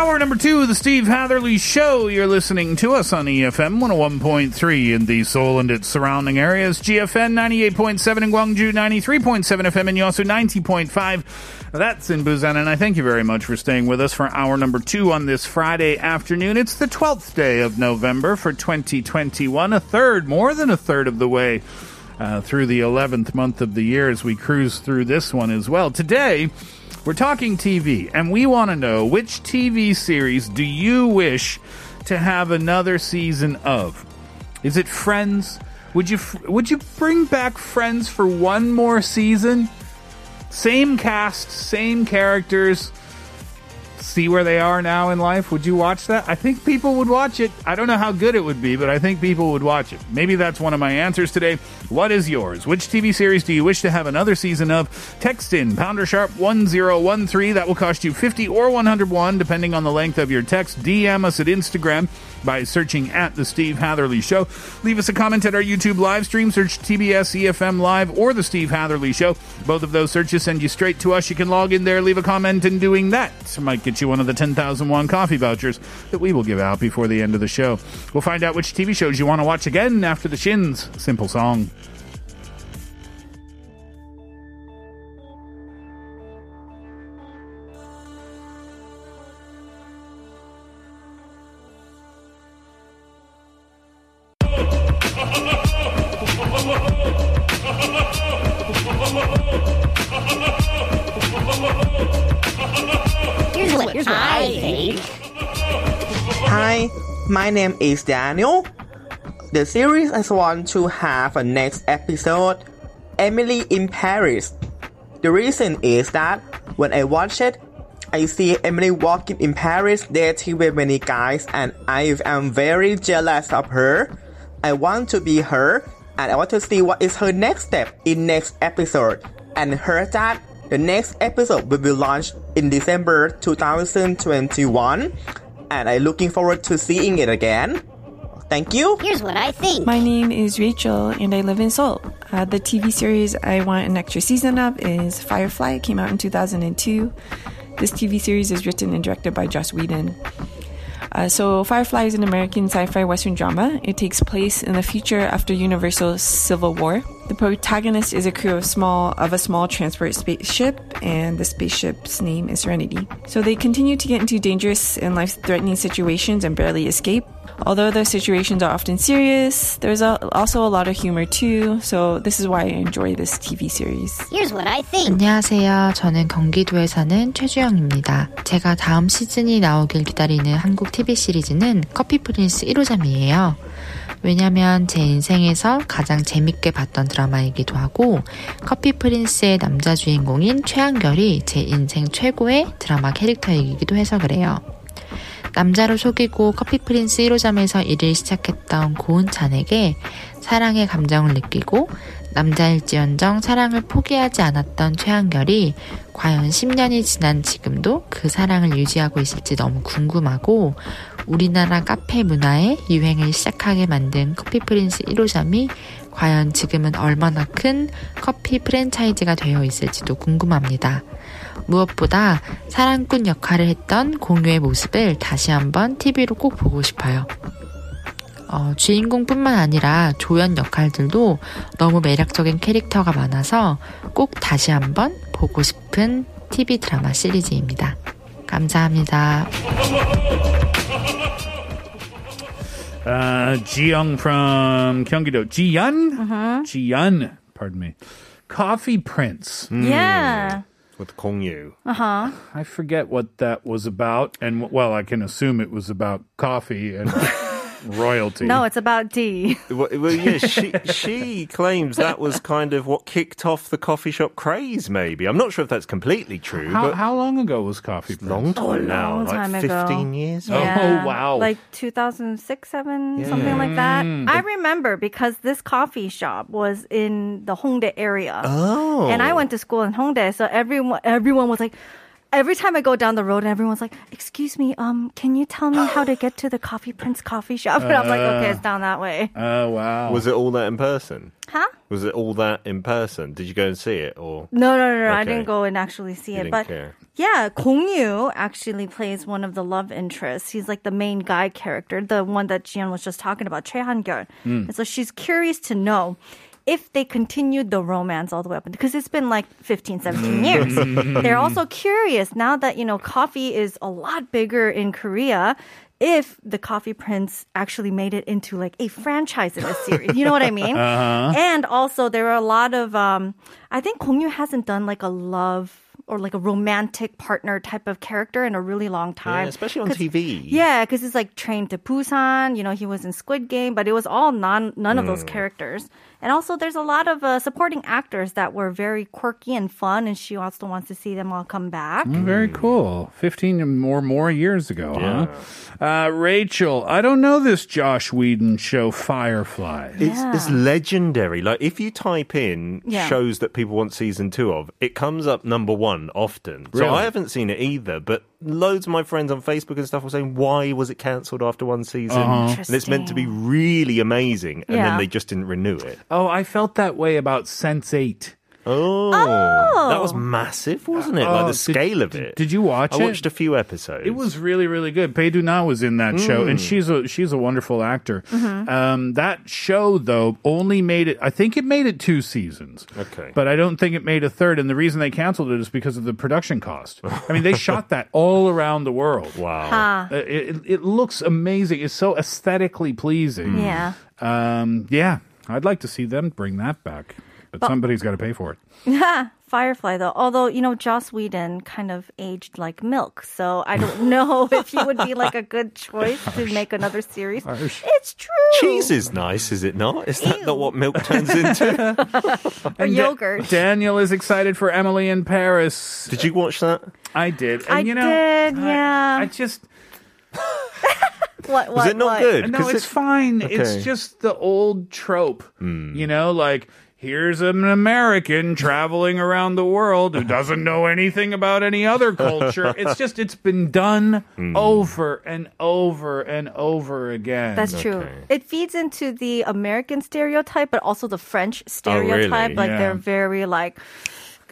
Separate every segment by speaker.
Speaker 1: Hour number two of the Steve Hatherley Show. You're listening to us on EFM 101.3 in the Seoul and its surrounding areas, GFN 98.7 in Gwangju, 93.7 FM in Yosu, 90.5. That's in Busan, and I thank you very much for staying with us for hour number two on this Friday afternoon. It's the 12th day of November for 2021, a third, more than a third of the way uh, through the 11th month of the year as we cruise through this one as well. Today, we're talking TV, and we want to know which TV series do you wish to have another season of? Is it Friends? Would you would you bring back Friends for one more season? Same cast, same characters. See where they are now in life. Would you watch that? I think people would watch it. I don't know how good it would be, but I think people would watch it. Maybe that's one of my answers today. What is yours? Which TV series do you wish to have another season of? Text in pounder sharp 1013. That will cost you 50 or 101 depending on the length of your text. DM us at Instagram by searching at The Steve Hatherley Show. Leave us a comment at our YouTube live stream. Search TBS EFM Live or The Steve Hatherley Show. Both of those searches send you straight to us. You can log in there, leave a comment, and doing that might get you one of the 10,000 won coffee vouchers that we will give out before the end of the show. We'll find out which TV shows you want to watch again after the Shins. Simple song.
Speaker 2: Hi, my name is Daniel. The series I want to have a next episode, Emily in Paris. The reason is that when I watch it, I see Emily walking in Paris dating with many guys and I am very jealous of her. I want to be her and I want to see what is her next step in next episode and heard that the next episode will be launched in December 2021 and I'm looking forward to seeing it again. Thank you.
Speaker 3: Here's what I think.
Speaker 4: My name is Rachel and I live in Seoul. Uh, the TV series I want an extra season of is Firefly. It came out in 2002. This TV series is written and directed by Joss Whedon. Uh, so, Firefly is an American sci fi Western drama. It takes place in the future after Universal's Civil War. The protagonist is a crew of small of a small transport spaceship, and the spaceship's name is Serenity. So they continue to get into dangerous and life-threatening situations and barely escape. Although those situations are often serious, there's a, also a lot of humor too. So this is why I enjoy this TV series.
Speaker 3: Here's what I think.
Speaker 5: 안녕하세요. 저는 경기도에 사는 최주영입니다. 제가 다음 시즌이 나오길 기다리는 한국 TV 시리즈는 커피 프린스 1호점이에요. 왜냐면 제 인생에서 가장 재밌게 봤던 드라마이기도 하고 커피 프린스의 남자 주인공인 최한결이 제 인생 최고의 드라마 캐릭터이기도 해서 그래요. 남자로 속이고 커피 프린스 1호점에서 일을 시작했던 고은 찬에게 사랑의 감정을 느끼고 남자일지언정 사랑을 포기하지 않았던 최한결이 과연 10년이 지난 지금도 그 사랑을 유지하고 있을지 너무 궁금하고 우리나라 카페 문화에 유행을 시작하게 만든 커피 프린스 1호점이 과연 지금은 얼마나 큰 커피 프랜차이즈가 되어 있을지도 궁금합니다. 무엇보다 사랑꾼 역할을 했던 공유의 모습을 다시 한번 TV로 꼭 보고 싶어요. 어, 주인공뿐만 아니라 조연 역할들도 너무 매력적인 캐릭터가 많아서 꼭 다시 한번 보고 싶은 TV 드라마 시리즈입니다. 감사합니다.
Speaker 1: Uh, Jiyoung from Gyeonggi-do. Jiyeon?
Speaker 6: Mhm.
Speaker 1: Jiyeon, pardon me. Coffee Prince.
Speaker 6: Yeah.
Speaker 7: With Kongyu.
Speaker 6: Uh huh.
Speaker 1: I forget what that was about, and well, I can assume it was about coffee and royalty.
Speaker 6: No, it's about D.
Speaker 7: Well, well, yeah, she she claims that was kind of what kicked off the coffee shop craze. Maybe I'm not sure if that's completely true.
Speaker 1: How,
Speaker 7: but
Speaker 1: how long ago was Coffee Prince?
Speaker 7: long time now,
Speaker 6: long
Speaker 7: like
Speaker 6: time ago.
Speaker 7: 15 years.
Speaker 6: Yeah.
Speaker 1: Oh, wow.
Speaker 6: Like 2006, 7,
Speaker 7: Yeah.
Speaker 6: something like that.
Speaker 1: Mm.
Speaker 6: I remember because this coffee shop was in the Hongdae area.
Speaker 7: Oh.
Speaker 6: And I went to school in Hongdae, so everyone everyone was like Every time I go down the road and everyone's like, "Excuse me, um, can you tell me how to get to the Coffee Prince coffee shop?" And I'm like,
Speaker 7: Uh.
Speaker 6: "Okay, it's down that way."
Speaker 1: Oh wow.
Speaker 7: Was it all that in person?
Speaker 6: Huh?
Speaker 7: Was it all that in person? Did you go and see it or?
Speaker 6: No, no, no, no. I didn't go and actually see
Speaker 7: You
Speaker 6: it.
Speaker 7: didn't
Speaker 6: But
Speaker 7: care.
Speaker 6: yeah, Kong Yu actually plays one of the love interests. He's like the main guy character, the one that Jian was just talking about, Choi Han-gyul.
Speaker 8: Mm.
Speaker 6: And so she's curious to know if they continued the romance all the way up because it's been like 15 17 years they're also curious now that you know coffee is a lot bigger in korea if the coffee prince actually made it into like a franchise in a series you know what i mean
Speaker 8: Uh-huh.
Speaker 6: and also there are a lot of um i think Kong Yu hasn't done like a love or like a romantic partner type of character in a really long time
Speaker 7: Yeah, especially on TV.
Speaker 6: yeah, because it's like Train to Busan. You know, he was in Squid Game, but it was all non none of those
Speaker 7: Mm.
Speaker 6: characters. And also, there's a lot of uh, supporting actors that were very quirky and fun, and she also wants to see them all come back.
Speaker 1: Mm, Very cool. 15 or more years ago, huh? Uh, Rachel, I don't know this Josh Whedon show, Firefly.
Speaker 7: It's, it's legendary. Like if you type in
Speaker 1: Yeah.
Speaker 7: shows that people want season two of, it comes up number one often. So I haven't seen it either, but loads of my friends on Facebook and stuff were saying, "Why was it cancelled after one season?"
Speaker 1: Uh-huh.
Speaker 7: And it's meant to be really amazing, and
Speaker 1: Yeah.
Speaker 7: then they just didn't renew it.
Speaker 1: Oh, I felt that way about Sense 8.
Speaker 7: Oh, that was massive, wasn't it?
Speaker 1: Oh,
Speaker 7: like the
Speaker 1: did-
Speaker 7: scale of it.
Speaker 1: Did you watch
Speaker 7: I
Speaker 1: it?
Speaker 7: watched a few episodes.
Speaker 1: It was really, really good. Bae Doona was in that show, and
Speaker 7: Mm.
Speaker 1: she's a she's a wonderful actor.
Speaker 7: Mhm.
Speaker 1: Um, that show though only made it. I think it made it two seasons.
Speaker 7: Okay.
Speaker 1: but I don't think it made a third. And the reason they canceled it is because of the production cost. I mean, they shot that all around the world.
Speaker 7: Wow.
Speaker 6: Huh.
Speaker 1: Uh, It, it, it looks amazing. It's so aesthetically pleasing.
Speaker 6: Yeah.
Speaker 1: Um, yeah. I'd like to see them bring that back, but,
Speaker 6: But-
Speaker 1: somebody's got to pay for it.
Speaker 6: Firefly, though, although you know Joss Whedon kind of aged like milk, so I don't know if he would be like a good choice to make another series. It's true.
Speaker 7: Cheese is nice, is it not? Is that not what milk turns into?
Speaker 6: Or
Speaker 1: And Da-
Speaker 6: yogurt.
Speaker 1: Daniel is excited for Emily in Paris.
Speaker 7: Did you watch that?
Speaker 1: I did.
Speaker 6: I
Speaker 1: And you know,
Speaker 6: did,
Speaker 1: I-
Speaker 6: yeah.
Speaker 1: I just
Speaker 6: What?
Speaker 7: Was
Speaker 6: what,
Speaker 7: it not
Speaker 6: what?
Speaker 7: good?
Speaker 1: No,
Speaker 7: 'Cause
Speaker 1: it's
Speaker 7: it-
Speaker 1: fine.
Speaker 7: Okay.
Speaker 1: It's just the old trope.
Speaker 7: Hmm.
Speaker 1: You know, like here's an American traveling around the world who doesn't know anything about any other culture. it's just it's been done
Speaker 7: Hmm.
Speaker 1: over and over and over again.
Speaker 6: That's true. It feeds into the American stereotype, but also the French stereotype.
Speaker 1: really?
Speaker 6: Like
Speaker 1: Yeah.
Speaker 6: they're very like,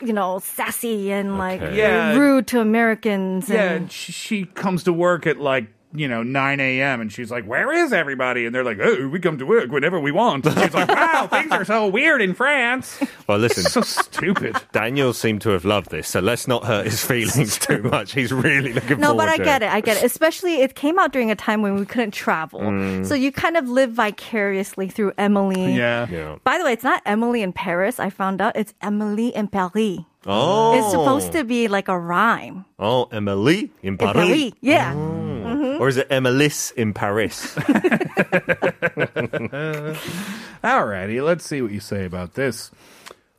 Speaker 6: you know, sassy and like
Speaker 1: Okay.
Speaker 6: they're
Speaker 1: Yeah.
Speaker 6: rude to Americans.
Speaker 1: Yeah,
Speaker 6: and-
Speaker 1: and she, she comes to work at like you know 9 a.m. and she's like, "Where is everybody?" And they're like, "Oh, we come to work whenever we want." And she's like, "Wow, things are so weird in France."
Speaker 7: Well, listen.
Speaker 1: so stupid.
Speaker 7: Daniel seemed to have loved this, so let's not hurt his feelings too much. He's really looking
Speaker 6: No,
Speaker 7: forward
Speaker 6: but I get it. I get it. Especially it came out during a time when we couldn't travel.
Speaker 7: Mm.
Speaker 6: So you kind of live vicariously through Emily.
Speaker 1: Yeah.
Speaker 7: Yeah.
Speaker 6: By the way, it's not Emily in Paris. I found out it's Emily in Paris.
Speaker 7: Oh.
Speaker 6: It's supposed to be like a rhyme.
Speaker 7: Oh, Emily in
Speaker 6: In
Speaker 7: Paris.
Speaker 6: Paris. Yeah.
Speaker 7: Oh.
Speaker 6: Mhm.
Speaker 7: Or is it Emilis in Paris?
Speaker 1: Alrighty, let's see what you say about this.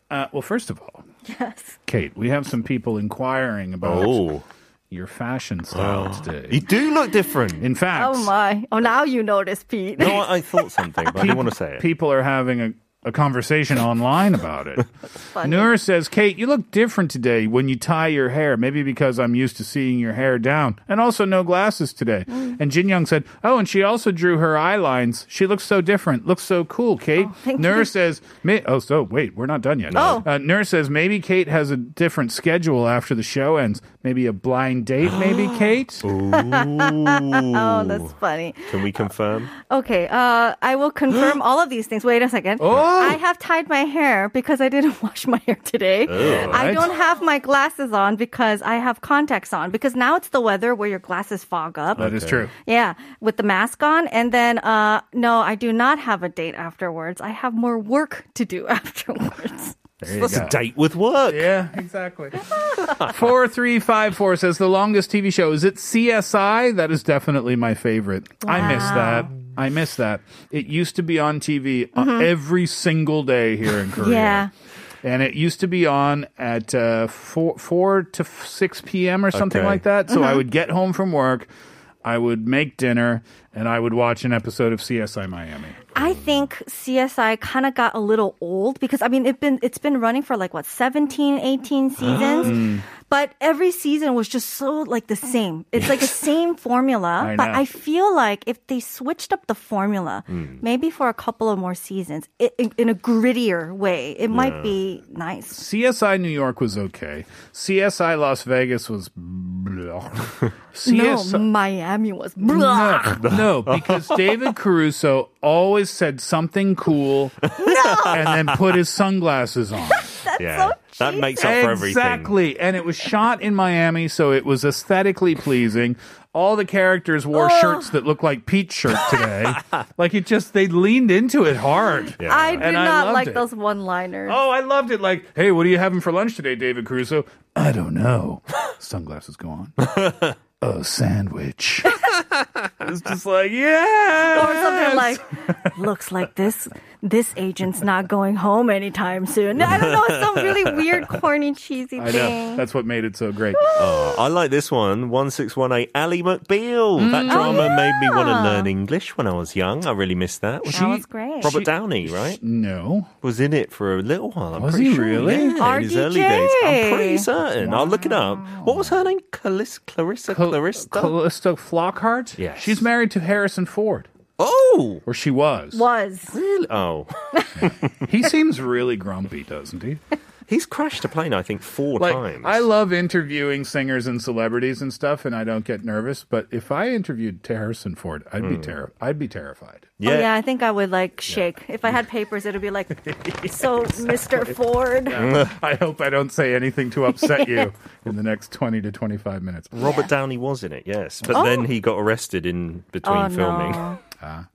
Speaker 1: Uh, well, first of all,
Speaker 6: Yes.
Speaker 1: Kate, we have some people inquiring about
Speaker 7: Oh.
Speaker 1: your fashion style today.
Speaker 7: you do look different.
Speaker 1: In fact,
Speaker 6: Oh my. Oh, now you notice, Pete.
Speaker 7: no, I, I thought something, but I didn't want to say it.
Speaker 1: people are having a, a conversation online about it. Noor says, Kate, you look different today when you tie your hair. Maybe because I'm used to seeing your hair down. And also no glasses today.
Speaker 6: Mm.
Speaker 1: And Jin Young said, Oh, and she also drew her eye lines. She looks so different. Looks so cool, Kate.
Speaker 6: thank
Speaker 1: Noor says, May- Oh, so wait, we're not done yet.
Speaker 6: No.
Speaker 1: Uh, Noor says, Maybe Kate has a different schedule after the show ends. Maybe a blind date, maybe, Kate?
Speaker 6: oh, that's funny.
Speaker 7: Can we confirm?
Speaker 6: Okay, uh, I will confirm all of these things. Wait a second.
Speaker 1: Oh!
Speaker 6: I have tied my hair because I didn't wash my hair today.
Speaker 1: Oh,
Speaker 6: I
Speaker 1: right.
Speaker 6: don't have my glasses on because I have contacts on because now it's the weather where your glasses fog up.
Speaker 1: That is true.
Speaker 6: Yeah, with the mask on. And then, uh, no, I do not have a date afterwards. I have more work to do afterwards.
Speaker 7: That's a date with work.
Speaker 1: Yeah, exactly. 4354 says the longest TV show. Is it CSI? That is definitely my favorite. I miss that. I miss that. It used to be on TV uh,
Speaker 6: Mhm.
Speaker 1: every single day here in Korea.
Speaker 6: Yeah.
Speaker 1: And it used to be on at uh, 4, 4 to 6 p.m. or something
Speaker 7: Okay.
Speaker 1: like that. So I
Speaker 6: Mm-hmm.
Speaker 1: would get home from work, I would make dinner, and I would watch an episode of CSI Miami.
Speaker 6: I think CSI kind of got a little old because I mean it been it's been running for like what 17 18 seasons
Speaker 1: Mm.
Speaker 6: But every season was just so like the oh. same. It's like the same formula,
Speaker 1: I
Speaker 6: but. I feel like if they switched up the formula mm. maybe for a couple of more seasons it, in, in a grittier way, it might be nice.
Speaker 1: CSI New York was okay. CSI Las Vegas was. blah.
Speaker 6: No, Miami was
Speaker 1: No,
Speaker 6: blah.
Speaker 1: no, because David Caruso always said something cool and then put his sunglasses on.
Speaker 7: Yeah, that makes up for everything.
Speaker 1: Exactly. And it was shot in Miami, so it was aesthetically pleasing. All the characters wore shirts that look like Pete's shirt today. like it just, they leaned into it hard.
Speaker 6: I do
Speaker 1: And I
Speaker 6: not
Speaker 1: loved
Speaker 6: like
Speaker 1: it.
Speaker 6: those one-liners.
Speaker 1: Oh, I loved it. Like, hey, what are you having for lunch today, David Caruso? I don't know. Sunglasses go on. A sandwich. it's just like, yeah.
Speaker 6: Or something like, looks like this this agent's not going home anytime soon. I don't know, it's some really weird, corny, cheesy
Speaker 1: I
Speaker 6: thing.
Speaker 1: know. That's what made it so great.
Speaker 7: Oh, I like this one. 1618 Ally McBeal.
Speaker 1: Mm.
Speaker 7: That
Speaker 1: Oh,
Speaker 7: drama made me want to learn English when I was young. I really missed that.
Speaker 6: That was great.
Speaker 7: Robert Downey, right?
Speaker 1: No.
Speaker 7: Was in it for a little while. I'm
Speaker 1: Was
Speaker 7: pretty
Speaker 1: he
Speaker 7: sure.
Speaker 1: really?
Speaker 7: Yeah, in his early days. I'm pretty certain. I'll look it up. What was her name? Calis- Clarissa? Clarissa?
Speaker 1: Calista Flockhart?
Speaker 7: Yes.
Speaker 1: She's married to Harrison Ford.
Speaker 7: Oh!
Speaker 1: Or she was.
Speaker 6: Was.
Speaker 7: Really? Oh.
Speaker 1: He seems really grumpy, doesn't he?
Speaker 7: He's crashed a plane, I think, four
Speaker 1: Like,
Speaker 7: times.
Speaker 1: I love interviewing singers and celebrities and stuff, and I don't get nervous. But if I interviewed Harrison Ford, I'd be
Speaker 7: Hmm.
Speaker 1: terri- I'd be terrified.
Speaker 6: Oh, yeah, I think I would like shake. If I had papers, it would be like, so, Mr. Ford.
Speaker 1: I hope I don't say anything to upset you in the next 20 to 25 minutes.
Speaker 7: Robert Downey was in it, yes. But
Speaker 6: Oh.
Speaker 7: then he got arrested in between
Speaker 6: Oh,
Speaker 7: filming.
Speaker 6: no.
Speaker 1: Ah.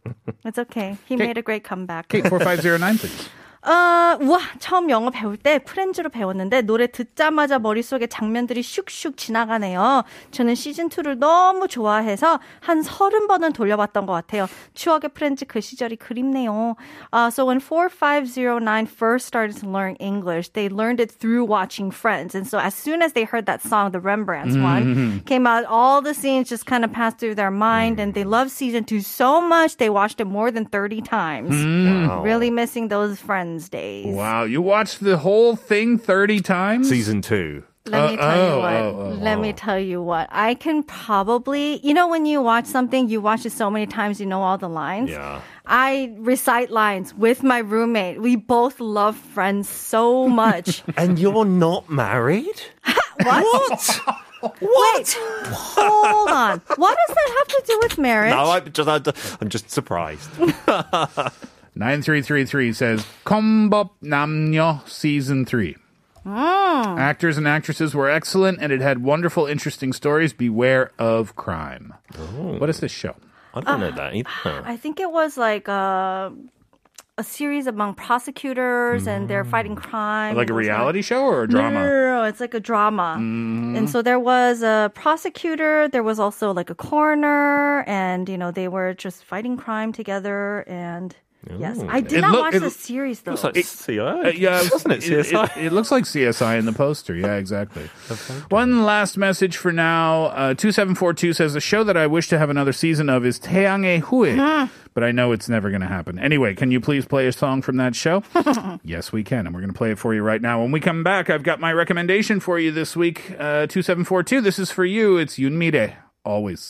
Speaker 6: It's okay. He
Speaker 1: Okay.
Speaker 6: made a great comeback.
Speaker 1: Kate 4509, please.
Speaker 6: 어, 와, 처음 영어 배울 때 프렌즈로 배웠는데 노래 듣자마자 머릿속에 장면들이 슉슉 지나가네요. 저는 시즌2를 너무 좋아해서 한 서른 번은 돌려봤던 것 같아요. 추억의 프렌즈 그 시절이 그립네요. Uh, so when 4509 first started to learn English, they learned it through watching Friends. And so as soon as they heard that song, the Rembrandts one, came out, all the scenes just kind of passed through their mind and they loved season 2 so much they watched it more than 30 times.
Speaker 1: Wow.
Speaker 6: Really missing those Friends days.
Speaker 1: Wow, you watched the whole thing 30 times?
Speaker 7: Season two.
Speaker 6: Let me
Speaker 1: Uh,
Speaker 6: tell you
Speaker 1: oh,
Speaker 6: what.
Speaker 1: oh, oh,
Speaker 6: Let me tell you what. I can probably, you know, when you watch something, you watch it so many times, you know all the lines.
Speaker 7: Yeah.
Speaker 6: I recite lines with my roommate. We both love Friends so much.
Speaker 7: And you're not married?
Speaker 6: what? Wait, hold on. What does that have to do with marriage?
Speaker 7: No, I just, I, I'm just surprised.
Speaker 1: 9333 says, Kombop Namnyo Season 3.
Speaker 6: Mm.
Speaker 1: Actors and actresses were excellent, and it had wonderful, interesting stories. Beware of crime. Oh. What is this show?
Speaker 7: I don't know uh, that either.
Speaker 6: I think it was like a, a series among prosecutors and they're fighting mm. crime.
Speaker 1: Like a
Speaker 6: It was
Speaker 1: reality show or a
Speaker 6: No,
Speaker 1: drama?
Speaker 6: No, no, no, it's like a drama. Mm-hmm. And so there was a prosecutor, there was also like a coroner, and you know, they were just fighting crime together. And Yes, I did
Speaker 1: it
Speaker 6: not
Speaker 1: look-
Speaker 6: watch the series though.
Speaker 7: Looks like CSI.
Speaker 1: Uh, yeah,
Speaker 7: wasn't it
Speaker 1: CSI? It, it, looks like CSI in the poster. Yeah, exactly. One last message for now. Uh, 2742 says, The show that I wish to have another season of is Taeang E Hui, but I know it's never going to happen. Anyway, can you please play a song from that show? yes, we can. And we're going to play it for you right now. When we come back, I've got my recommendation for you this week. Uh, 2742, this is for you. It's Yoon Mi-rae, always.